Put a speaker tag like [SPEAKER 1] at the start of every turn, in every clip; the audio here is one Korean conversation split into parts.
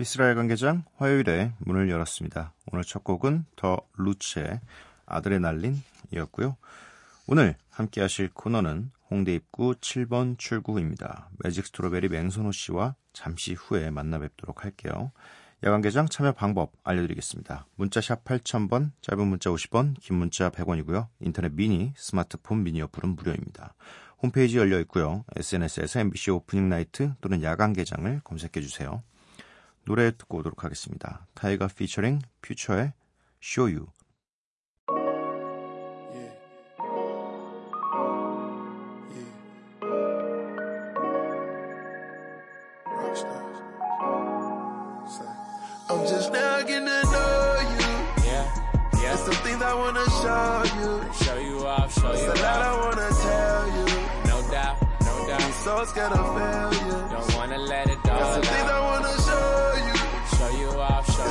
[SPEAKER 1] 미쓰라의 야간개장 화요일의 문을 열었습니다. 오늘 첫 곡은 The Roots의 Adrenaline이었고요. 오늘 함께 하실 코너는 홍대 입구 7번 출구입니다. 매직 스트로베리 맹선호 씨와 잠시 후에 만나 뵙도록 할게요. 야간개장 참여 방법 알려드리겠습니다. 문자 샵 8000번, 짧은 문자 50원, 긴 문자 100원이고요. 인터넷 미니, 스마트폰 미니 어플은 무료입니다. 홈페이지 열려 있고요. SNS에서 MBC opening night 또는 야간개장을 검색해 주세요. 노래 듣고 오도록 하겠습니다. 타이거 피처링 퓨처의 Show You.
[SPEAKER 2] I'm just now getting to know you.
[SPEAKER 3] Yeah, yeah.
[SPEAKER 2] There's some things I wanna show you.
[SPEAKER 3] Show you off, show you
[SPEAKER 2] There's a lot I
[SPEAKER 3] off.
[SPEAKER 2] wanna tell you.
[SPEAKER 3] No doubt, no
[SPEAKER 2] I'm
[SPEAKER 3] doubt.
[SPEAKER 2] so scared of failure.
[SPEAKER 3] Don't wanna let it
[SPEAKER 2] There's
[SPEAKER 3] all
[SPEAKER 2] some things I
[SPEAKER 3] out.
[SPEAKER 2] wanna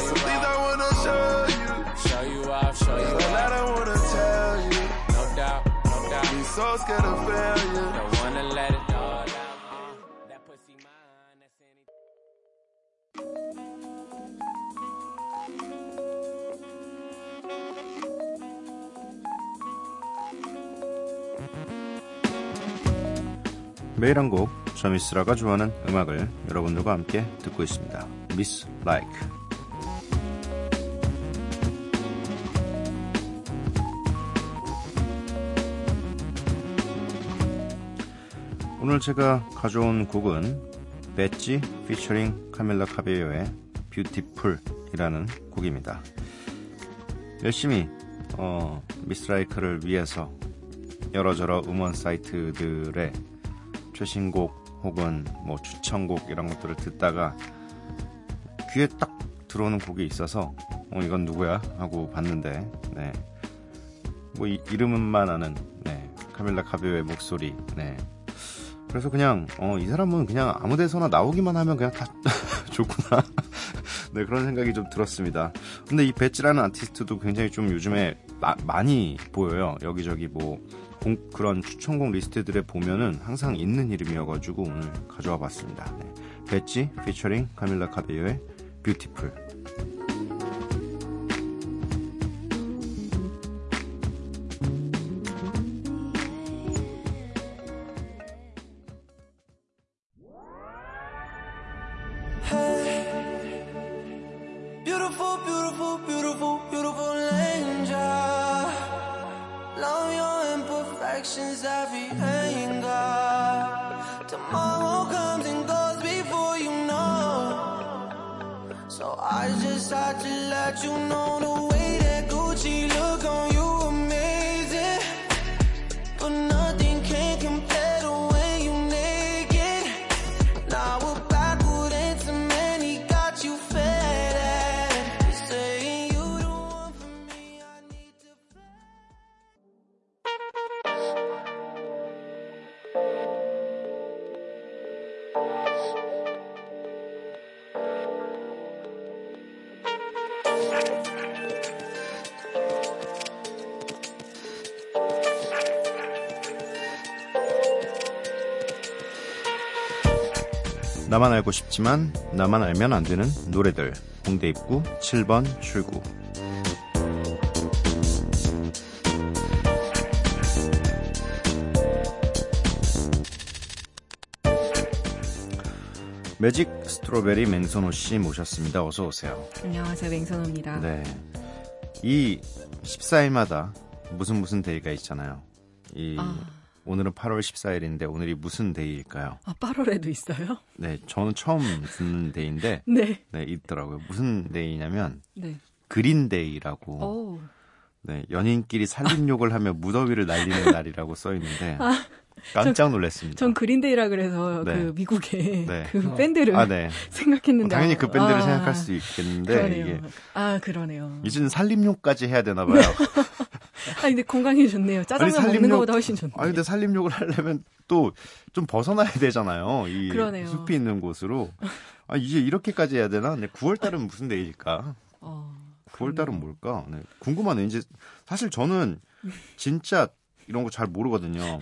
[SPEAKER 2] some things I
[SPEAKER 3] off.
[SPEAKER 2] wanna show you.
[SPEAKER 3] Show you off, show you
[SPEAKER 2] There's a lot
[SPEAKER 3] off.
[SPEAKER 2] I wanna tell you.
[SPEAKER 3] No doubt, no doubt.
[SPEAKER 2] so scared of failure.
[SPEAKER 3] Don't wanna let it all out. Uh, that pussy mine, that's anything.
[SPEAKER 1] 매일 한 곡, 저 미쓰라가 좋아하는 음악을 여러분들과 함께 듣고 있습니다. 미쓰라이크. 오늘 제가 가져온 곡은 Bazzi featuring Camila Cabello의 Beautiful이라는 곡입니다. 열심히 어, 미쓰라이크를 위해서 여러저러 음원 사이트들의 최신곡 혹은 뭐 추천곡 이런 것들을 듣다가 귀에 딱 들어오는 곡이 있어서 어 이건 누구야 하고 봤는데 네. 뭐 이, 이름만 아는 네. 카밀라 카베오의 목소리 네. 그래서 그냥 어 이 사람은 그냥 아무 데서나 나오기만 하면 그냥 다 좋구나 네 그런 생각이 좀 들었습니다 근데 이 배지라는 아티스트도 굉장히 좀 요즘에 마- 많이 보여요 여기저기 뭐 공- 그런 추천곡 리스트들에 보면은 항상 있는 이름이어가지고 오늘 가져와 봤습니다. 네. Bazzi featuring Camila Cabello의
[SPEAKER 2] Beautiful. Beautiful, beautiful, beautiful, angel. Love your imperfections, every anger. Tomorrow comes and goes before you know. So I just had to let you know
[SPEAKER 1] 나만 알고 싶지만 나만 알면 안 되는 노래들. 홍대 입구 7번 출구. 매직 스트로베리 맹선호 씨 모셨습니다. 어서 오세요.
[SPEAKER 4] 안녕하세요, 맹선호입니다.
[SPEAKER 1] 네. 이 14일마다 무슨 무슨 day가 있잖아요. 이
[SPEAKER 4] 아.
[SPEAKER 1] 오늘은 8월 14일인데 오늘이 무슨 day일까요?
[SPEAKER 4] 아, 8월에도 있어요?
[SPEAKER 1] 네, 저는 처음 듣는 day인데
[SPEAKER 4] 네.
[SPEAKER 1] 네, 있더라고요. 무슨 day냐면
[SPEAKER 4] 네.
[SPEAKER 1] Green Day라고
[SPEAKER 4] 오,
[SPEAKER 1] 네, 연인끼리 삼림욕을 하며 무더위를 날리는 날이라고 써 있는데 깜짝 놀랐습니다.
[SPEAKER 4] 전 Green Day라 그래서
[SPEAKER 1] 네.
[SPEAKER 4] 그 미국의
[SPEAKER 1] 네.
[SPEAKER 4] 그 밴드를
[SPEAKER 1] 아, 네.
[SPEAKER 4] 생각했는데
[SPEAKER 1] 당연히 그 밴드를
[SPEAKER 4] 아,
[SPEAKER 1] 생각할 수 있겠는데
[SPEAKER 4] 그러네요.
[SPEAKER 1] 이게
[SPEAKER 4] 아 그러네요.
[SPEAKER 1] 이제는 삼림욕까지 해야 되나 봐요.
[SPEAKER 4] 아 근데 건강에 좋네요. 짜장면
[SPEAKER 1] 아니,
[SPEAKER 4] 먹는
[SPEAKER 1] 살림욕-
[SPEAKER 4] 것보다 훨씬 좋네.
[SPEAKER 1] 아 근데 살림욕을 하려면 또 좀 벗어나야 되잖아요. 이
[SPEAKER 4] 그러네요.
[SPEAKER 1] 숲이 있는 곳으로. 아 이제 이렇게까지 해야 되나? 네, 9월 달은 무슨 데이일까?
[SPEAKER 4] 어,
[SPEAKER 1] 9월 달은 뭘까? 네, 궁금하네. 이제 사실 저는 진짜 이런 거 잘 모르거든요.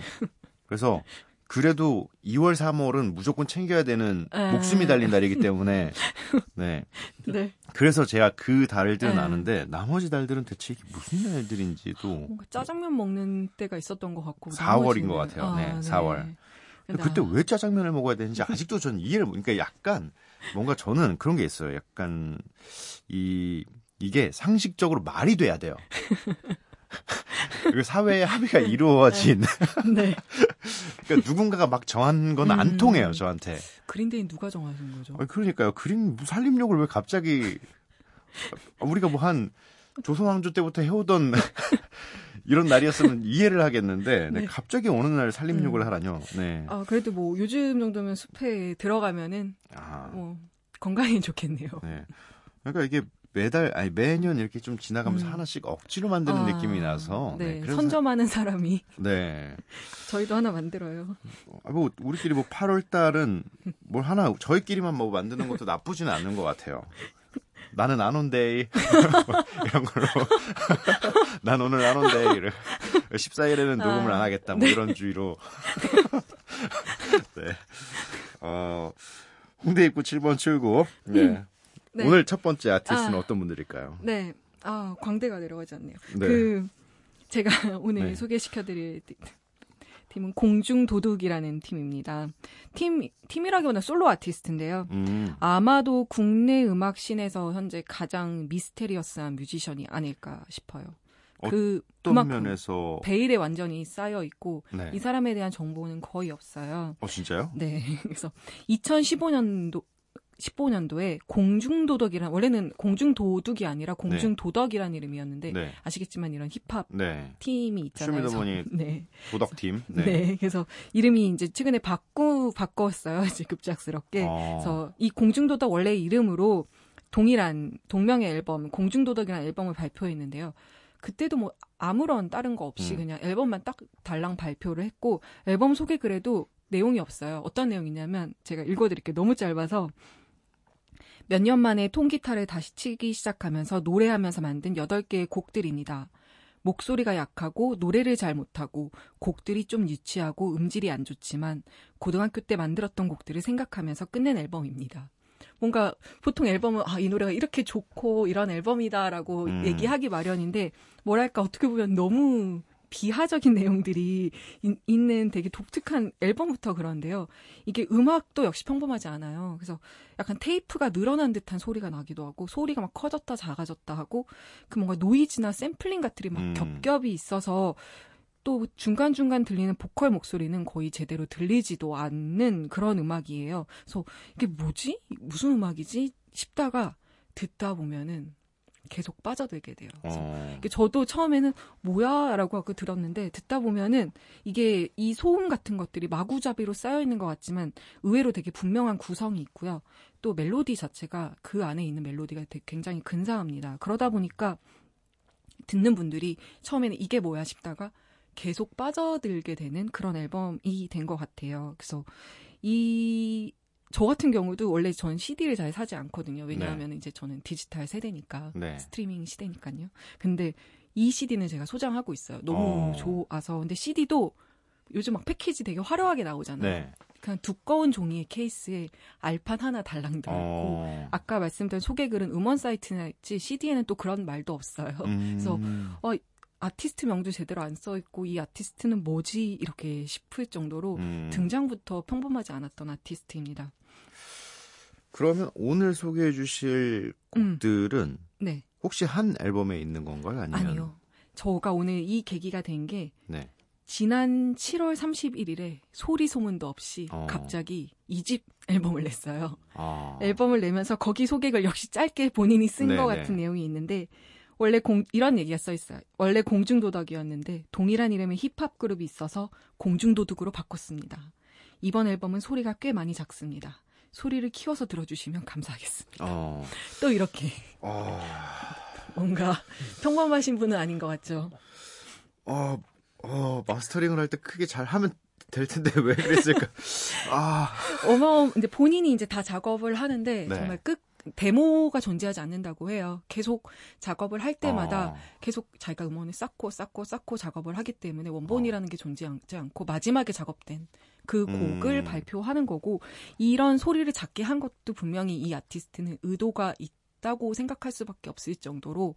[SPEAKER 1] 그래서 그래도 2월, 3월은 무조건 챙겨야 되는
[SPEAKER 4] 아.
[SPEAKER 1] 목숨이 달린 달이기 때문에 네.
[SPEAKER 4] 네.
[SPEAKER 1] 그래서 제가 그 달들은
[SPEAKER 4] 네.
[SPEAKER 1] 아는데 나머지 달들은 대체 이게 무슨 날들인지도
[SPEAKER 4] 뭔가 짜장면 먹는 때가 있었던 것 같고
[SPEAKER 1] 4월인
[SPEAKER 4] 나머지는-
[SPEAKER 1] 것 같아요. 네,
[SPEAKER 4] 아,
[SPEAKER 1] 4월.
[SPEAKER 4] 근데
[SPEAKER 1] 그때
[SPEAKER 4] 아,
[SPEAKER 1] 왜 짜장면을 먹어야 되는지 아직도 전 이해를 못. 그러니까 약간 뭔가 저는 그런 게 있어요. 약간 이 이게 상식적으로 말이 돼야 돼요. 사회의 합의가 이루어진
[SPEAKER 4] 네.
[SPEAKER 1] 그러니까 누군가가 막 정한 건안
[SPEAKER 4] 음.
[SPEAKER 1] 통해요 저한테.
[SPEAKER 4] 그린데이 누가 정하신 거죠?
[SPEAKER 1] 그러니까요. 그림 살림욕을 왜 갑자기 우리가 뭐 한 조선왕조 때부터 해오던 이런 날이었으면 이해를 하겠는데 네,
[SPEAKER 4] 네.
[SPEAKER 1] 갑자기 어느 날 살림욕을
[SPEAKER 4] 음.
[SPEAKER 1] 하라뇨. 네.
[SPEAKER 4] 아 그래도 뭐 요즘 정도면 숲에 들어가면은
[SPEAKER 1] 아,
[SPEAKER 4] 뭐 건강에 좋겠네요.
[SPEAKER 1] 네. 그러니까 이게 매달 아니 매년 이렇게 좀 지나가면서
[SPEAKER 4] 음.
[SPEAKER 1] 하나씩 억지로 만드는
[SPEAKER 4] 아,
[SPEAKER 1] 느낌이 나서
[SPEAKER 4] 네,
[SPEAKER 1] 그래서
[SPEAKER 4] 선점하는 사람이
[SPEAKER 1] 네.
[SPEAKER 4] 저희도 하나 만들어요.
[SPEAKER 1] 아, 뭐 우리끼리 뭐 8월 달은 뭘 하나 저희끼리만 뭐 만드는 것도 나쁘지는 않은 것 같아요. 나는 안 온데이 이런 걸로 난 오늘 안 온데이를 14일에는 녹음을 안 하겠다 뭐 이런 주의로 네. 어, 홍대 입구 7번 출구 네.
[SPEAKER 4] 네.
[SPEAKER 1] 오늘 첫 번째 아티스트는
[SPEAKER 4] 아.
[SPEAKER 1] 어떤 분들일까요?
[SPEAKER 4] 네. 아, 광대가 내려가지 않네요.
[SPEAKER 1] 네.
[SPEAKER 4] 그 제가 오늘
[SPEAKER 1] 네.
[SPEAKER 4] 소개시켜 드릴 팀은 공중 도둑이라는 팀입니다. 팀 팀이라기보다 솔로 아티스트인데요.
[SPEAKER 1] 음,
[SPEAKER 4] 아마도 국내 음악 씬에서 현재 가장 mysterious한 뮤지션이 아닐까 싶어요. 그
[SPEAKER 1] 어떤 면에서
[SPEAKER 4] 베일에 완전히 쌓여 있고
[SPEAKER 1] 네.
[SPEAKER 4] 이 사람에 대한 정보는 거의 없어요.
[SPEAKER 1] 어 진짜요?
[SPEAKER 4] 네. 그래서 2015년도 15년도에 공중도덕이란 원래는 공중도둑이 아니라 공중도덕이라는 이름이었는데
[SPEAKER 1] 네.
[SPEAKER 4] 아시겠지만 이런 힙합
[SPEAKER 1] 네.
[SPEAKER 4] 팀이 있잖아요.
[SPEAKER 1] 쇼미더머니
[SPEAKER 4] 네.
[SPEAKER 1] 도덕팀.
[SPEAKER 4] 네. 그래서 이름이 이제 최근에 바꾸 바꿨어요. 이제 급작스럽게.
[SPEAKER 1] 어.
[SPEAKER 4] 그래서 이 공중도덕 원래 이름으로 동일한 동명의 앨범 공중도덕이라는 앨범을 발표했는데요. 그때도 뭐 아무런 다른 거 없이
[SPEAKER 1] 음.
[SPEAKER 4] 그냥 앨범만 딱 달랑 발표를 했고 앨범 소개 글에도 내용이 없어요. 어떤 내용이냐면 제가 읽어드릴게요. 너무 짧아서 몇 년 만에 통기타를 다시 치기 시작하면서 노래하면서 만든 8개의 곡들입니다. 목소리가 약하고 노래를 잘 못하고 곡들이 좀 유치하고 음질이 안 좋지만 고등학교 때 만들었던 곡들을 생각하면서 끝낸 앨범입니다. 뭔가 보통 앨범은 아, 이 노래가 이렇게 좋고 이런 앨범이다라고
[SPEAKER 1] 음.
[SPEAKER 4] 얘기하기 마련인데 뭐랄까 어떻게 보면 너무 비하적인 내용들이 이- 있는 되게 독특한 앨범부터 그런데요. 이게 음악도 역시 평범하지 않아요. 그래서 약간 테이프가 늘어난 듯한 소리가 나기도 하고 소리가 막 커졌다 작아졌다 하고 그 뭔가 노이즈나 샘플링 같들이 막
[SPEAKER 1] 음.
[SPEAKER 4] 겹겹이 있어서 또 중간중간 들리는 보컬 목소리는 거의 제대로 들리지도 않는 그런 음악이에요. 그래서 이게 뭐지? 무슨 음악이지? 싶다가 듣다 보면은 계속 빠져들게 돼요. 그래서
[SPEAKER 1] 어.
[SPEAKER 4] 저도 처음에는 뭐야라고 하고 들었는데 듣다 보면은 이게 이 소음 같은 것들이 마구잡이로 쌓여 있는 것 같지만 의외로 되게 분명한 구성이 있고요. 또 멜로디 자체가 그 안에 있는 멜로디가 굉장히 근사합니다. 그러다 보니까 듣는 분들이 처음에는 이게 뭐야 싶다가 계속 빠져들게 되는 그런 앨범이 된 것 같아요. 그래서 이 저 같은 경우도 원래 전 CD를 잘 사지 않거든요. 왜냐하면 이제 저는 디지털 세대니까
[SPEAKER 1] 네.
[SPEAKER 4] 스트리밍 시대니까요. 근데 이 CD는 제가 소장하고 있어요. 너무
[SPEAKER 1] 어.
[SPEAKER 4] 좋아서. 근데 CD도 요즘 막 패키지 되게 화려하게 나오잖아요.
[SPEAKER 1] 네.
[SPEAKER 4] 그냥 두꺼운 종이의 케이스에 알판 하나 달랑 들어있고
[SPEAKER 1] 어.
[SPEAKER 4] 아까 말씀드린 소개글은 음원 사이트나 있지 CD에는 또 그런 말도 없어요.
[SPEAKER 1] 음.
[SPEAKER 4] 그래서 아티스트 명도 제대로 안 써 있고 이 아티스트는 뭐지 이렇게 싶을 정도로
[SPEAKER 1] 음.
[SPEAKER 4] 등장부터 평범하지 않았던 아티스트입니다.
[SPEAKER 1] 그러면 오늘 소개해 주실
[SPEAKER 4] 음.
[SPEAKER 1] 곡들은
[SPEAKER 4] 네,
[SPEAKER 1] 혹시 한 앨범에 있는 건가요? 아니면
[SPEAKER 4] 아니요. 저가 오늘 이 계기가 된게
[SPEAKER 1] 네.
[SPEAKER 4] 지난 7월 31일에 소리 소문도 없이
[SPEAKER 1] 어.
[SPEAKER 4] 갑자기 2집 앨범을 냈어요.
[SPEAKER 1] 아.
[SPEAKER 4] 앨범을 내면서 거기 소개글 역시 짧게 본인이 쓴
[SPEAKER 1] 네,
[SPEAKER 4] 것
[SPEAKER 1] 네.
[SPEAKER 4] 같은 내용이 있는데 원래 공, 이런 얘기가 써 있어요. 원래 공중도덕이었는데 동일한 이름의 힙합 그룹이 있어서 공중도둑으로 바꿨습니다. 이번 앨범은 소리가 꽤 많이 작습니다. 소리를 키워서 들어주시면 감사하겠습니다.
[SPEAKER 1] 어.
[SPEAKER 4] 또 이렇게
[SPEAKER 1] 어.
[SPEAKER 4] 뭔가 평범하신 분은 아닌 것 같죠.
[SPEAKER 1] 어, 어, 마스터링을 할 때 크게 잘 하면 될 텐데 왜 그랬을까? 아,
[SPEAKER 4] 어머, 이제 본인이 이제 다 작업을 하는데
[SPEAKER 1] 네.
[SPEAKER 4] 정말 끝 데모가 존재하지 않는다고 해요. 계속 작업을 할 때마다
[SPEAKER 1] 어.
[SPEAKER 4] 계속 자기가 음원을 쌓고 쌓고 쌓고 작업을 하기 때문에 원본이라는 게 존재하지 않고 마지막에 작업된 그 곡을
[SPEAKER 1] 음.
[SPEAKER 4] 발표하는 거고 이런 소리를 작게 한 것도 분명히 이 아티스트는 의도가 있다고 생각할 수밖에 없을 정도로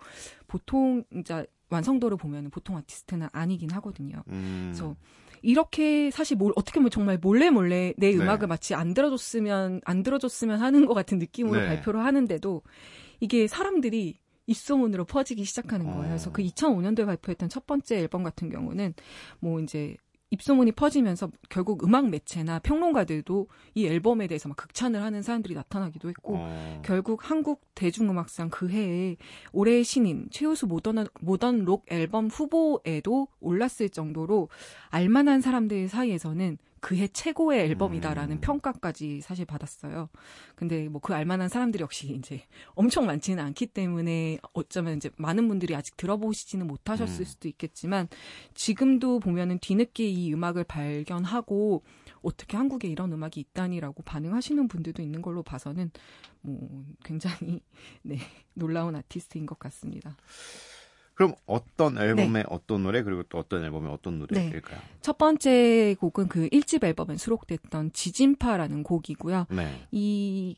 [SPEAKER 4] 보통 이제 완성도를 보면 보통 아티스트는 아니긴 하거든요.
[SPEAKER 1] 음.
[SPEAKER 4] 그래서 이렇게 사실 뭘 어떻게 보면 정말 몰래 몰래 내
[SPEAKER 1] 네.
[SPEAKER 4] 음악을 마치 안 들어줬으면 안 들어줬으면 하는 것 같은 느낌으로
[SPEAKER 1] 네.
[SPEAKER 4] 발표를 하는데도 이게 사람들이 입소문으로 퍼지기 시작하는 거예요.
[SPEAKER 1] 어.
[SPEAKER 4] 그래서 그 2005년도에 발표했던 첫 번째 앨범 같은 경우는 뭐 이제 입소문이 퍼지면서 결국 음악 매체나 평론가들도 이 앨범에 대해서 막 극찬을 하는 사람들이 나타나기도 했고
[SPEAKER 1] 어.
[SPEAKER 4] 결국 한국 대중음악상 그 해에 올해의 신인 최우수 모던 모던 록 앨범 후보에도 올랐을 정도로 알만한 사람들 사이에서는 그해 최고의 앨범이다라는
[SPEAKER 1] 음.
[SPEAKER 4] 평가까지 사실 받았어요. 근데 뭐 그 알만한 사람들이 역시 이제 엄청 많지는 않기 때문에 어쩌면 이제 많은 분들이 아직 들어보시지는 못하셨을
[SPEAKER 1] 음.
[SPEAKER 4] 수도 있겠지만 지금도 보면은 뒤늦게 이 음악을 발견하고 어떻게 한국에 이런 음악이 있다니라고 반응하시는 분들도 있는 걸로 봐서는 뭐 굉장히 네 놀라운 아티스트인 것 같습니다.
[SPEAKER 1] 그럼 어떤 앨범의 어떤 노래 그리고 또 어떤 앨범의 어떤
[SPEAKER 4] 네.
[SPEAKER 1] 노래일까요?
[SPEAKER 4] 첫 번째 곡은 그 1집 앨범에 수록됐던 지진파라는 곡이고요.
[SPEAKER 1] 네.
[SPEAKER 4] 이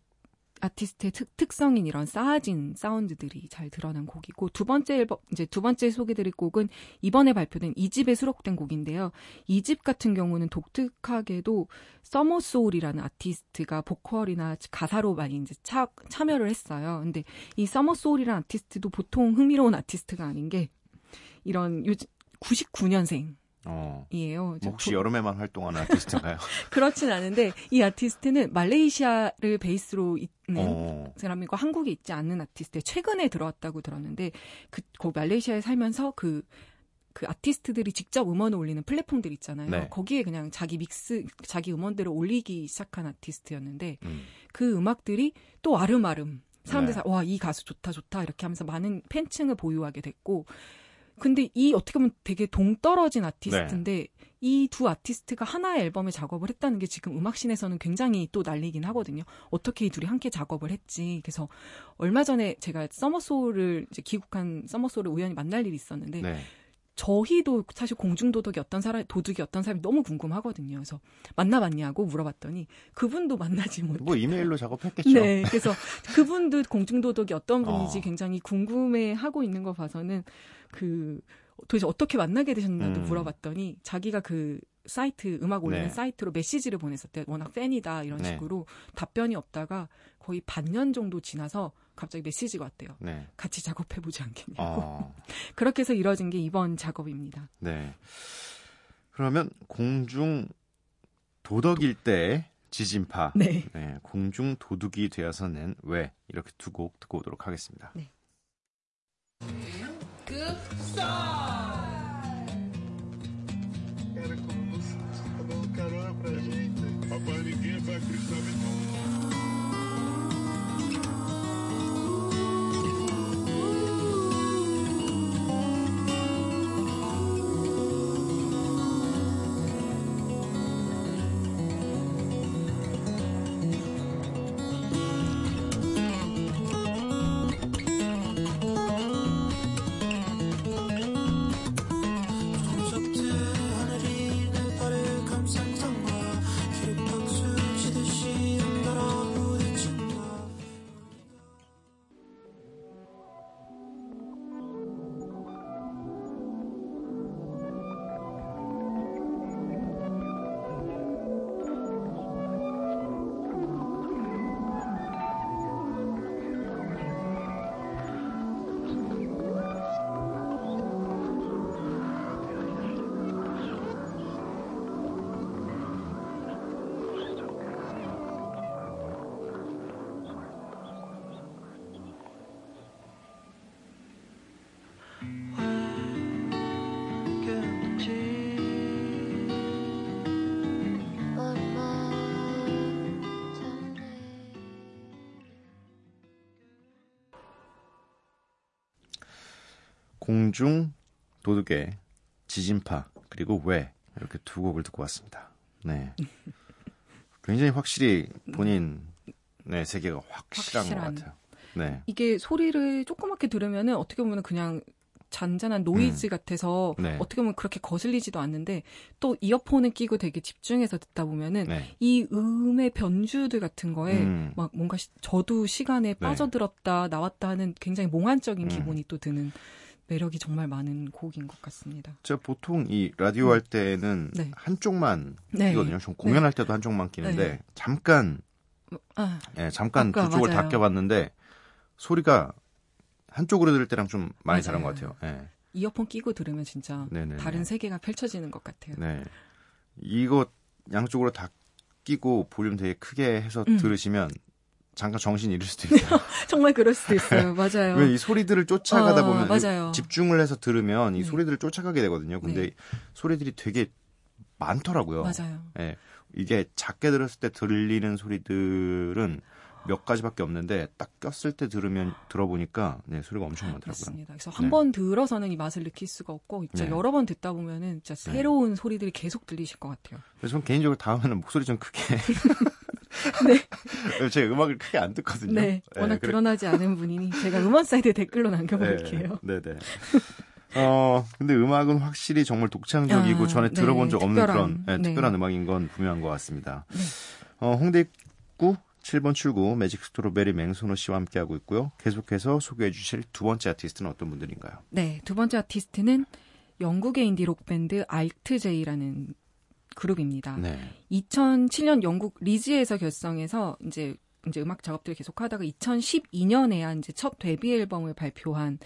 [SPEAKER 4] 아티스트의 특, 특성인 이런 쌓아진 사운드들이 잘 드러난 곡이고 두 번째 앨범 이제 두 번째 소개드릴 곡은 이번에 발표된 2집에 수록된 곡인데요. 2집 같은 경우는 독특하게도 Summer Soul이라는 아티스트가 보컬이나 가사로 많이 이제 차, 참여를 했어요. 근데 이 Summer Soul이라는 아티스트도 보통 흥미로운 아티스트가 아닌 게 이런 요즘 99년생
[SPEAKER 1] 어.
[SPEAKER 4] 이에요.
[SPEAKER 1] 뭐 혹시 여름에만 활동하는 아티스트인가요?
[SPEAKER 4] 그렇진 않은데 이 아티스트는 말레이시아를 베이스로 있는
[SPEAKER 1] 어.
[SPEAKER 4] 사람이고 한국에 있지 않는 아티스트 최근에 들어왔다고 들었는데 그, 그 말레이시아에 살면서 그그 아티스트들이 직접 음원을 올리는 플랫폼들 있잖아요.
[SPEAKER 1] 네.
[SPEAKER 4] 거기에 그냥 자기 믹스, 자기 음원들을 올리기 시작한 아티스트였는데
[SPEAKER 1] 음.
[SPEAKER 4] 그 음악들이 또 아름아름 사람들이
[SPEAKER 1] 네.
[SPEAKER 4] 와 이 가수 좋다 좋다 이렇게 하면서 많은 팬층을 보유하게 됐고 근데 이 어떻게 보면 되게 동떨어진 아티스트인데
[SPEAKER 1] 네.
[SPEAKER 4] 이두 아티스트가 하나의 앨범에 작업을 했다는 게 지금 음악신에서는 굉장히 또 난리긴 하거든요. 어떻게 이 둘이 함께 작업을 했지. 그래서 얼마 전에 제가 서머소울을 이제 귀국한 서머소울을 우연히 만날 일이 있었는데
[SPEAKER 1] 네.
[SPEAKER 4] 저희도 사실 공중도덕이 어떤 사람, 도둑이 어떤 사람이 너무 궁금하거든요. 그래서 만나봤냐고 물어봤더니 그분도 만나지 못해.
[SPEAKER 1] 뭐 이메일로 작업했겠죠.
[SPEAKER 4] 네, 그래서 그분도 공중도덕이 어떤 분인지
[SPEAKER 1] 어.
[SPEAKER 4] 굉장히 궁금해 하고 있는 거 봐서는 그 도대체 어떻게 만나게 되셨나도
[SPEAKER 1] 음.
[SPEAKER 4] 물어봤더니 자기가 그 사이트 음악 올리는
[SPEAKER 1] 네.
[SPEAKER 4] 사이트로 메시지를 보냈었대. 워낙 팬이다 이런
[SPEAKER 1] 네.
[SPEAKER 4] 식으로 답변이 없다가 거의 반년 정도 지나서 갑자기 메시지가 왔대요.
[SPEAKER 1] 네.
[SPEAKER 4] 같이 작업해 보지 않겠냐고.
[SPEAKER 1] 어.
[SPEAKER 4] 그렇게 해서 이뤄진 게 이번 작업입니다.
[SPEAKER 1] 네. 그러면 공중 도덕일 때 지진파.
[SPEAKER 4] 네.
[SPEAKER 1] 네, 공중 도둑이 되어서 낸왜 이렇게 두 곡 듣고 오도록 하겠습니다.
[SPEAKER 4] 네.
[SPEAKER 5] Cara, pra gente. A Painiquinha vai
[SPEAKER 2] cristal
[SPEAKER 1] 공중, 도둑의 지진파, 그리고 왜 이렇게 두 곡을 듣고 왔습니다. 네. 굉장히 확실히 본인 네, 세계가 확실한 것
[SPEAKER 4] 확실한.
[SPEAKER 1] 같아요. 네.
[SPEAKER 4] 이게 소리를 조그맣게 들으면은 어떻게 보면 그냥 잔잔한 노이즈 같아서
[SPEAKER 1] 네.
[SPEAKER 4] 어떻게 보면 그렇게 거슬리지도 않는데 또 이어폰을 끼고 되게 집중해서 듣다 보면은
[SPEAKER 1] 네.
[SPEAKER 4] 이 음의 변주들 같은 거에
[SPEAKER 1] 음.
[SPEAKER 4] 막 뭔가 시- 저도 시간에 빠져들었다 나왔다 하는 굉장히 몽환적인
[SPEAKER 1] 음.
[SPEAKER 4] 기분이 또 드는 매력이 정말 많은 곡인 것 같습니다.
[SPEAKER 1] 제가 보통 이 라디오 할 때는
[SPEAKER 4] 네.
[SPEAKER 1] 한쪽만
[SPEAKER 4] 네.
[SPEAKER 1] 끼거든요. 좀 공연할 때도 한쪽만 끼는데
[SPEAKER 4] 네.
[SPEAKER 1] 잠깐
[SPEAKER 4] 아,
[SPEAKER 1] 예, 잠깐 두 쪽을 다
[SPEAKER 4] 맞아요.
[SPEAKER 1] 껴봤는데 소리가 한쪽으로 들을 때랑 좀 많이
[SPEAKER 4] 맞아요.
[SPEAKER 1] 다른 것 같아요. 예.
[SPEAKER 4] 이어폰 끼고 들으면 진짜
[SPEAKER 1] 네네네.
[SPEAKER 4] 다른 세계가 펼쳐지는 것 같아요.
[SPEAKER 1] 네. 이거 양쪽으로 다 끼고 볼륨 되게 크게 해서
[SPEAKER 4] 음.
[SPEAKER 1] 들으시면 잠깐 정신 잃을 수도 있어요.
[SPEAKER 4] 정말 그럴 수도 있어요. 맞아요.
[SPEAKER 1] 왜 이 소리들을 쫓아가다
[SPEAKER 4] 아,
[SPEAKER 1] 보면
[SPEAKER 4] 맞아요.
[SPEAKER 1] 집중을 해서 들으면 이
[SPEAKER 4] 음.
[SPEAKER 1] 소리들을 쫓아가게 되거든요. 근데
[SPEAKER 4] 네.
[SPEAKER 1] 소리들이 되게 많더라고요.
[SPEAKER 4] 맞아요.
[SPEAKER 1] 예. 이게 작게 들었을 때 들리는 소리들은 몇 가지밖에 없는데 딱 꼈을 때 들으면 들어보니까 네, 소리가 엄청 많더라고요.
[SPEAKER 4] 맞습니다. 그래서
[SPEAKER 1] 네.
[SPEAKER 4] 한번 들어서는 이 맛을 느낄 수가 없고 진짜
[SPEAKER 1] 네.
[SPEAKER 4] 여러 번 듣다 보면은 진짜
[SPEAKER 1] 네.
[SPEAKER 4] 새로운 소리들이 계속 들리실 것 같아요.
[SPEAKER 1] 그래서 저는 개인적으로 다음에는 목소리 좀 크게
[SPEAKER 4] 네.
[SPEAKER 1] 제가 음악을 크게 안 듣거든요.
[SPEAKER 4] 네, 워낙
[SPEAKER 1] 그래-
[SPEAKER 4] 드러나지 않은 분이니 제가 음원 사이트에 댓글로 남겨볼게요.
[SPEAKER 1] 네, 네. 어, 근데 음악은 확실히 정말 독창적이고
[SPEAKER 4] 아,
[SPEAKER 1] 전에
[SPEAKER 4] 네,
[SPEAKER 1] 들어본 적 없는
[SPEAKER 4] 특별한,
[SPEAKER 1] 그런 네,
[SPEAKER 4] 네.
[SPEAKER 1] 특별한 음악인 건 분명한 것 같습니다.
[SPEAKER 4] 네.
[SPEAKER 1] 어, 홍대구 7번 출구 Magic Strawberry 맹소노 씨와 함께하고 있고요. 계속해서 소개해 주실 두 번째 아티스트는 어떤 분들인가요?
[SPEAKER 4] 네, 두 번째 아티스트는 영국의 인디 록 밴드 alt-J라는 그룹입니다.
[SPEAKER 1] 네.
[SPEAKER 4] 2007년 영국 리즈에서 결성해서 이제 이제 음악 작업들을 계속하다가 2012년에야 이제 첫 데뷔 앨범을 발표한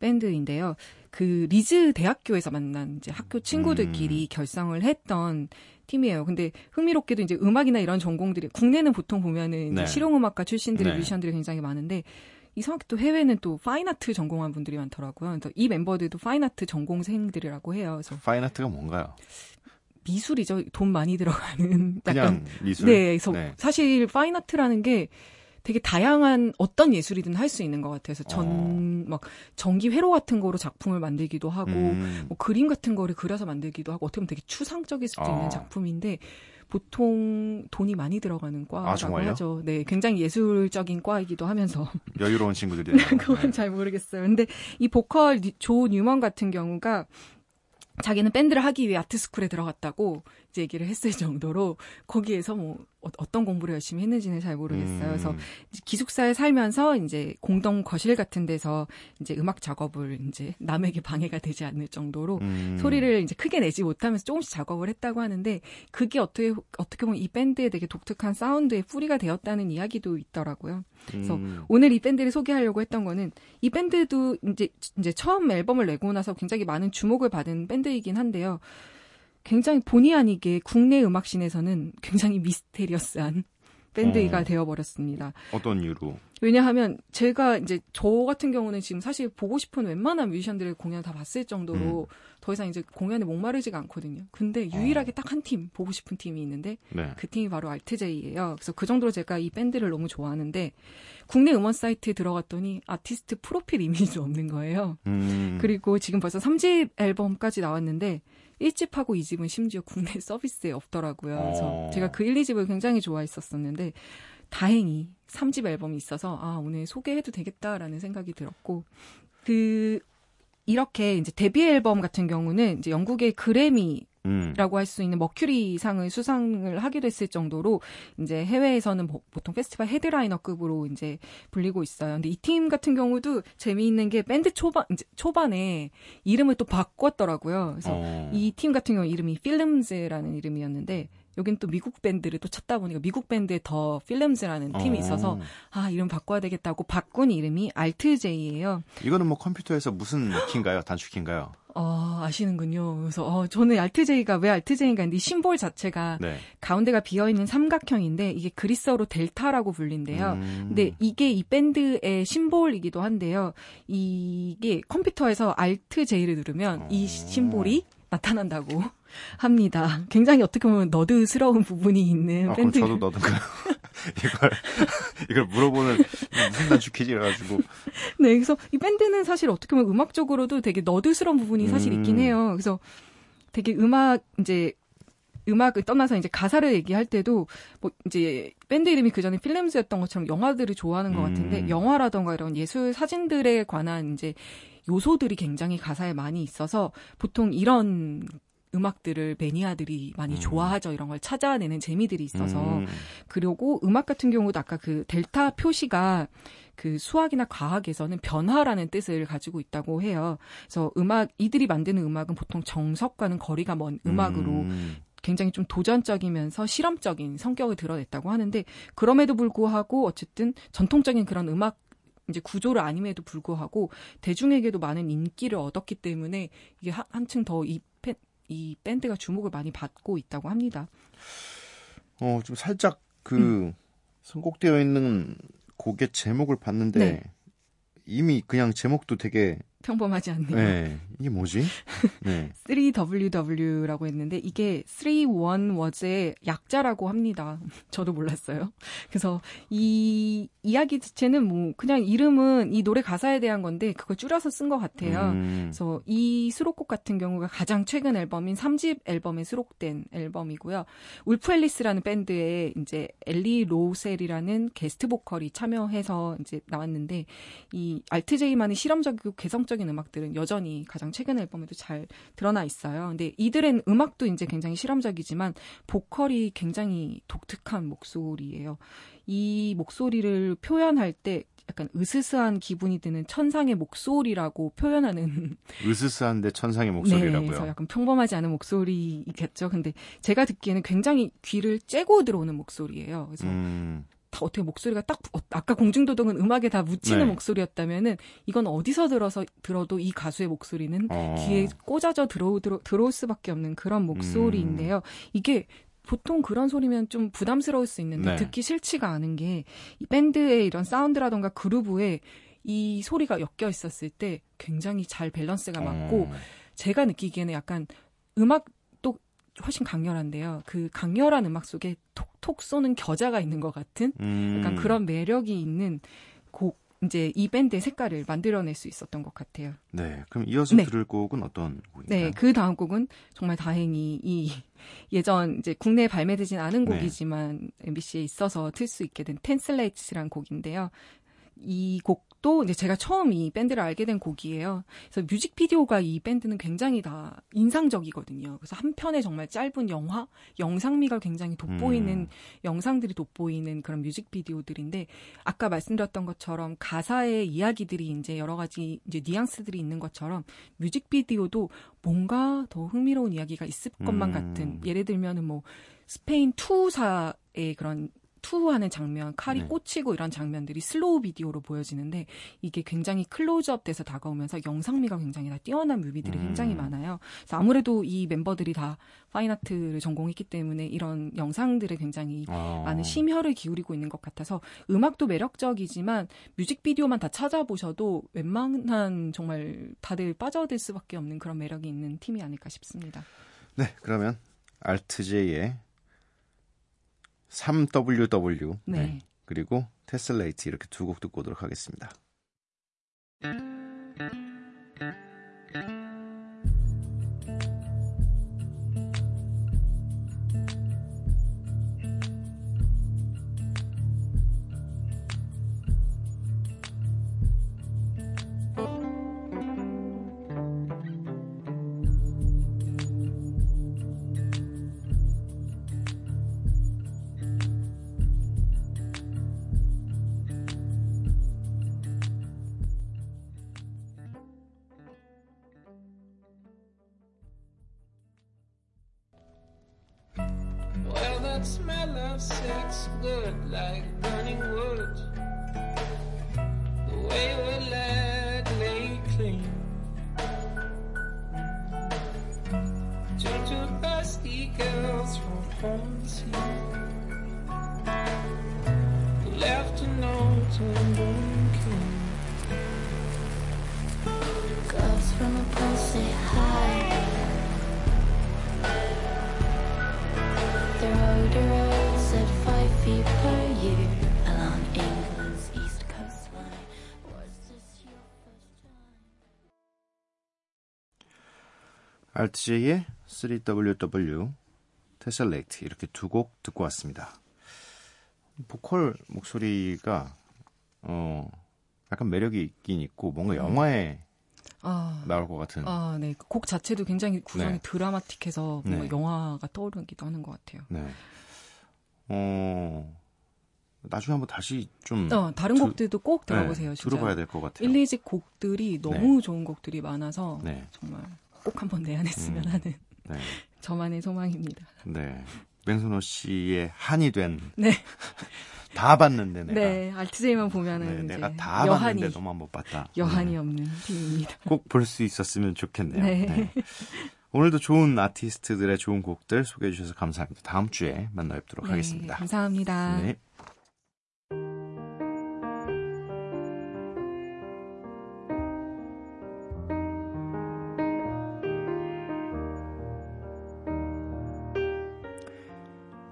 [SPEAKER 4] 밴드인데요. 그 리즈 대학교에서 만난 이제 학교 친구들끼리 결성을 했던 팀이에요. 근데 흥미롭게도 이제 음악이나 이런 전공들이 국내는 보통 보면은
[SPEAKER 1] 네.
[SPEAKER 4] 실용음악과 출신들의
[SPEAKER 1] 네.
[SPEAKER 4] 뮤지션들이 굉장히 많은데 이상하게 또 해외는 또 fine art 전공한 분들이 많더라고요. 그래서 이 멤버들도 fine art 전공생들이라고 해요. 그래서
[SPEAKER 1] 파인아트가 뭔가요?
[SPEAKER 4] 미술이죠. 돈 많이 들어가는 약간
[SPEAKER 1] 그냥 미술.
[SPEAKER 4] 네, 그래서
[SPEAKER 1] 네.
[SPEAKER 4] 사실 파인아트라는 게 되게 다양한 어떤 예술이든 할 수 있는 것 같아서 전
[SPEAKER 1] 어.
[SPEAKER 4] 막 전기 회로 같은 거로 작품을 만들기도 하고
[SPEAKER 1] 음,
[SPEAKER 4] 뭐 그림 같은 거를 그려서 만들기도 하고 어떻게 보면 되게 추상적일 수도
[SPEAKER 1] 어.
[SPEAKER 4] 있는 작품인데 보통 돈이 많이 들어가는 과라고
[SPEAKER 1] 아?
[SPEAKER 4] 하죠. 네, 굉장히 예술적인 과이기도 하면서
[SPEAKER 1] 여유로운 친구들이.
[SPEAKER 4] 그건 잘 모르겠어요. 근데 이 보컬 니- 조 뉴먼 같은 경우가 자기는 밴드를 하기 위해 art school에 들어갔다고 얘기를 했을 정도로 거기에서 뭐 어, 떤 공부를 열심히 했는지는 잘 모르겠어요. 그래서
[SPEAKER 1] 음,
[SPEAKER 4] 이제 기숙사에 살면서 이제 공동 거실 같은 데서 이제 음악 작업을 이제 남에게 방해가 되지 않을 정도로
[SPEAKER 1] 음,
[SPEAKER 4] 소리를 이제 크게 내지 못하면서 조금씩 작업을 했다고 하는데 그게 어떻게 어떻게 보면 이 밴드의 되게 독특한 사운드의 뿌리가 되었다는 이야기도 있더라고요. 그래서
[SPEAKER 1] 음,
[SPEAKER 4] 오늘 이 밴드를 소개하려고 했던 거는 이 밴드도 이제 이제 처음 앨범을 내고 나서 굉장히 많은 주목을 받은 밴드이긴 한데요. 굉장히 본의 아니게 국내 음악씬에서는 굉장히 미스테리어스한 밴드가
[SPEAKER 1] 어.
[SPEAKER 4] 되어버렸습니다.
[SPEAKER 1] 어떤 이유로?
[SPEAKER 4] 왜냐하면 제가 이제 저 같은 경우는 지금 사실 보고 싶은 웬만한 뮤지션들의 공연 다 봤을 정도로 더 이상 이제 공연에 목마르지가 않거든요. 근데 유일하게 딱 한 팀 보고 싶은 팀이 있는데
[SPEAKER 1] 네.
[SPEAKER 4] 그 팀이 바로 알트제이예요. 그래서 그 정도로 제가 이 밴드를 너무 좋아하는데 국내 음원 사이트에 들어갔더니 아티스트 프로필 이미지도 없는 거예요.
[SPEAKER 1] 음,
[SPEAKER 4] 그리고 지금 벌써 3집 앨범까지 나왔는데 1집하고 2집은 심지어 국내 서비스에 없더라고요. 그래서
[SPEAKER 1] 어.
[SPEAKER 4] 제가 그 1, 2집을 굉장히 좋아했었었는데 다행히 3집 앨범이 있어서 아, 오늘 소개해도 되겠다라는 생각이 들었고 그 이렇게 이제 데뷔 앨범 같은 경우는 이제 영국의 그래미
[SPEAKER 1] 음,
[SPEAKER 4] 라고 할 수 있는 머큐리 상을 수상을 하기도 했을 정도로 이제 해외에서는 보- 보통 페스티벌 headliner급으로 이제 불리고 있어요. 근데 이 팀 같은 경우도 재미있는 게 밴드 초반 이제 초반에 이름을 또 바꿨더라고요. 그래서
[SPEAKER 1] 어,
[SPEAKER 4] 이팀 같은 경우 이름이 Films라는 이름이었는데 여긴 또 미국 밴드를 또 찾다 보니까 미국 밴드에 The Films라는 팀이
[SPEAKER 1] 어.
[SPEAKER 4] 있어서 아 이름 바꿔야 되겠다고 바꾼 이름이 alt-J예요.
[SPEAKER 1] 이거는 뭐 컴퓨터에서 무슨 키인가요? 단축 키인가요?
[SPEAKER 4] 어 아시는군요. 그래서 어 저는 alt-J가 왜 alt-J인가 했는데 이 심볼 자체가
[SPEAKER 1] 네.
[SPEAKER 4] 가운데가 비어 있는 삼각형인데 이게 그리스어로 델타라고 불린대요.
[SPEAKER 1] 음.
[SPEAKER 4] 근데 이게 이 밴드의 심볼이기도 한데요. 이게 컴퓨터에서 Alt J를 누르면 이
[SPEAKER 1] 어.
[SPEAKER 4] 심볼이 나타난다고 합니다. 굉장히 어떻게 보면 nerd스러운 부분이 있는
[SPEAKER 1] 아, 그럼
[SPEAKER 4] 밴드.
[SPEAKER 1] 저도 nerd인가요? 이걸 이걸 물어보는 무슨 단축키지 가지고
[SPEAKER 4] 네, 그래서 이 밴드는 사실 어떻게 보면 음악적으로도 되게 nerd스러운 부분이 사실
[SPEAKER 1] 음.
[SPEAKER 4] 있긴 해요. 그래서 되게 음악 이제 음악을 떠나서 이제 가사를 얘기할 때도 뭐 이제 밴드 이름이 그 전에 Films였던 것처럼 영화들을 좋아하는 것 같은데
[SPEAKER 1] 음.
[SPEAKER 4] 영화라던가 이런 예술 사진들에 관한 이제 요소들이 굉장히 가사에 많이 있어서 보통 이런 음악들을 매니아들이 많이
[SPEAKER 1] 음.
[SPEAKER 4] 좋아하죠. 이런 걸 찾아내는 재미들이 있어서
[SPEAKER 1] 음.
[SPEAKER 4] 그리고 음악 같은 경우도 아까 그 델타 표시가 그 수학이나 과학에서는 변화라는 뜻을 가지고 있다고 해요. 그래서 음악 이들이 만드는 음악은 보통 정석과는 거리가 먼 음악으로
[SPEAKER 1] 음.
[SPEAKER 4] 굉장히 좀 도전적이면서 실험적인 성격을 드러냈다고 하는데 그럼에도 불구하고 어쨌든 전통적인 그런 음악 이제 구조를 아님에도 불구하고 대중에게도 많은 인기를 얻었기 때문에 이게 한, 한층 더 이 이 밴드가 주목을 많이 받고 있다고 합니다.
[SPEAKER 1] 어, 좀 살짝 그
[SPEAKER 4] 음.
[SPEAKER 1] 선곡되어 있는 곡의 제목을 봤는데
[SPEAKER 4] 네.
[SPEAKER 1] 이미 그냥 제목도 되게
[SPEAKER 4] 평범하지 않네요.
[SPEAKER 1] 네. 이게 뭐지? 네.
[SPEAKER 4] 3WW라고 했는데 이게 31 워즈의 약자라고 합니다. 저도 몰랐어요. 그래서 이 이야기 자체는 뭐 그냥 이름은 이 노래 가사에 대한 건데 그걸 줄여서 쓴 것 같아요.
[SPEAKER 1] 음.
[SPEAKER 4] 그래서 이 수록곡 같은 경우가 가장 최근 앨범인 3집 앨범에 수록된 앨범이고요. Wolf Alice라는 밴드에 이제 엘리 로셀이라는 게스트 보컬이 참여해서 이제 나왔는데 이 alt-J만의 실험적이고 개성적 인 음악들은 여전히 가장 최근 앨범에도 잘 드러나 있어요. 근데 이들의 음악도 이제 굉장히 실험적이지만 보컬이 굉장히 독특한 목소리예요. 이 목소리를 표현할 때 약간 으스스한 기분이 드는 천상의 목소리라고 표현하는
[SPEAKER 1] 으스스한데 천상의
[SPEAKER 4] 네, 그래서
[SPEAKER 1] 목소리라고요.
[SPEAKER 4] 약간 평범하지 않은 목소리겠죠. 근데 제가 듣기에는 굉장히 귀를 째고 들어오는 목소리예요. 그래서
[SPEAKER 1] 음.
[SPEAKER 4] 다 어떻게 목소리가 딱 어, 아까 공중도덕은 음악에 다 묻히는
[SPEAKER 1] 네.
[SPEAKER 4] 목소리였다면은 이건 어디서 들어서 들어도 이 가수의 목소리는
[SPEAKER 1] 어.
[SPEAKER 4] 귀에 꽂아져 들어오, 들어, 들어올 수밖에 없는 그런 목소리인데요. 이게 보통 그런 소리면 좀 부담스러울 수 있는데
[SPEAKER 1] 네.
[SPEAKER 4] 듣기 싫지가 않은 게 이 밴드의 이런 사운드라던가 그루브에 이 소리가 엮여 있었을 때 굉장히 잘 밸런스가 맞고
[SPEAKER 1] 어.
[SPEAKER 4] 제가 느끼기에는 약간 음악도 훨씬 강렬한데요. 그 강렬한 음악 속에 톡톡 쏘는 겨자가 있는 것 같은
[SPEAKER 1] 음.
[SPEAKER 4] 약간 그런 매력이 있는 곡 이제 이 밴드의 색깔을 만들어낼 수 있었던 것 같아요.
[SPEAKER 1] 네. 그럼 이어서
[SPEAKER 4] 네.
[SPEAKER 1] 들을 곡은 어떤 곡인가요?
[SPEAKER 4] 네, 그 다음 곡은 정말 다행히 이 예전 이제 국내에 발매되진 않은
[SPEAKER 1] 네.
[SPEAKER 4] 곡이지만 MBC에 있어서 틀 수 있게 된 Tessellate라는 곡인데요. 이 곡 도 이제 제가 처음 이 밴드를 알게 된 곡이에요. 그래서 뮤직비디오가 이 밴드는 굉장히 다 인상적이거든요. 그래서 한 편의 정말 짧은 영화, 영상미가 굉장히 돋보이는
[SPEAKER 1] 음.
[SPEAKER 4] 영상들이 돋보이는 그런 뮤직비디오들인데 아까 말씀드렸던 것처럼 가사의 이야기들이 이제 여러 가지 이제 뉘앙스들이 있는 것처럼 뮤직비디오도 뭔가 더 흥미로운 이야기가 있을 것만
[SPEAKER 1] 음.
[SPEAKER 4] 같은 예를 들면은 뭐 스페인 투우사의 그런 투우하는 장면, 칼이
[SPEAKER 1] 네.
[SPEAKER 4] 꽂히고 이런 장면들이 슬로우 비디오로 보여지는데 이게 굉장히 클로즈업 돼서 다가오면서 영상미가 굉장히 다 뛰어난 뮤비들이
[SPEAKER 1] 음.
[SPEAKER 4] 굉장히 많아요. 그래서 아무래도 이 멤버들이 다 fine art를 전공했기 때문에 이런 영상들에 굉장히
[SPEAKER 1] 어.
[SPEAKER 4] 많은 심혈을 기울이고 있는 것 같아서 음악도 매력적이지만 뮤직비디오만 다 찾아보셔도 웬만한 정말 다들 빠져들 수밖에 없는 그런 매력이 있는 팀이 아닐까 싶습니다.
[SPEAKER 1] 네. 그러면 알트제이의 3WW
[SPEAKER 4] 네.
[SPEAKER 1] 그리고 테슬레이트 이렇게 두 곡 듣고 오도록 하겠습니다.
[SPEAKER 6] Left a note on the king.
[SPEAKER 7] Girls from a pole say hi. The road to at five feet per year along England's east coastline. Was this your first time?
[SPEAKER 1] RTJ의 3WW, 테셀렉트 이렇게 두 곡 듣고 왔습니다. 보컬 목소리가 어 약간 매력이 있긴 있고 뭔가 영화에
[SPEAKER 4] 아,
[SPEAKER 1] 나올 것 같은.
[SPEAKER 4] 아, 네. 그곡 자체도 굉장히 구성이
[SPEAKER 1] 네.
[SPEAKER 4] 드라마틱해서 뭔가
[SPEAKER 1] 네.
[SPEAKER 4] 영화가 떠오르기도 하는 것 같아요.
[SPEAKER 1] 네. 어 나중에 한번 다시 좀
[SPEAKER 4] 어, 다른
[SPEAKER 1] 들-
[SPEAKER 4] 곡들도 꼭 들어보세요.
[SPEAKER 1] 네. 들어봐야 될 것 같아요.
[SPEAKER 4] 1, 2집 곡들이 너무 좋은 곡들이 많아서
[SPEAKER 1] 네,
[SPEAKER 4] 정말 꼭 한번 내한했으면
[SPEAKER 1] 음.
[SPEAKER 4] 하는
[SPEAKER 1] 네,
[SPEAKER 4] 저만의 소망입니다.
[SPEAKER 1] 네. 맹선호 씨의 한이 된 다
[SPEAKER 4] 네.
[SPEAKER 1] 봤는데 내가
[SPEAKER 4] 네, 알트제이만 보면은
[SPEAKER 1] 네, 내가 다
[SPEAKER 4] 여한이
[SPEAKER 1] 봤는데 너만 못 봤다.
[SPEAKER 4] 여한이 없는 팀입니다.
[SPEAKER 1] 꼭 볼 수 있었으면 좋겠네요.
[SPEAKER 4] 네.
[SPEAKER 1] 네. 오늘도 좋은 아티스트들의 좋은 곡들 소개해 주셔서 감사합니다. 다음 주에 만나 뵙도록
[SPEAKER 4] 네,
[SPEAKER 1] 하겠습니다.
[SPEAKER 4] 감사합니다.
[SPEAKER 1] 네.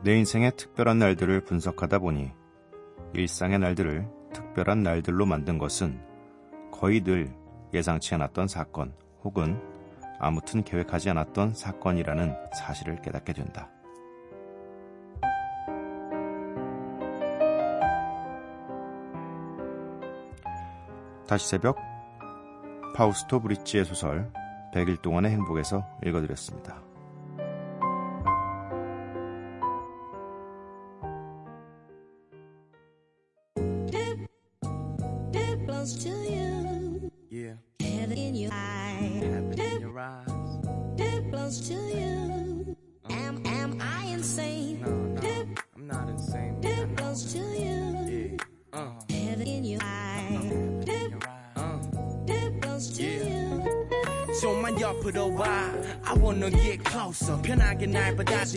[SPEAKER 1] 내 인생의 특별한 날들을 분석하다 보니 일상의 날들을 특별한 날들로 만든 것은 거의 늘 예상치 않았던 사건 혹은 아무튼 계획하지 않았던 사건이라는 사실을 깨닫게 된다. 다시 새벽 파우스토 브리치의 소설 100일 동안의 행복에서 읽어드렸습니다.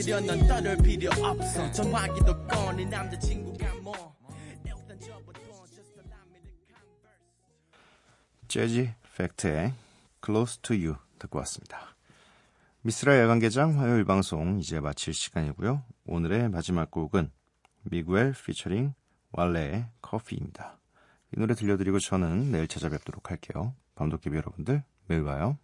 [SPEAKER 3] 날 받아들여 넌 떠들 필요 없어 전화기도 꺼내 남자친구가 뭐
[SPEAKER 1] 재즈 팩트의 Close to You 듣고 왔습니다. 미스라 야간개장 화요일 방송 이제 마칠 시간이고요. 오늘의 마지막 곡은 미구엘 피처링 왈레의 커피입니다. 이 노래 들려드리고 저는 내일 찾아뵙도록 할게요. 밤도깨비 여러분들 매일 봐요.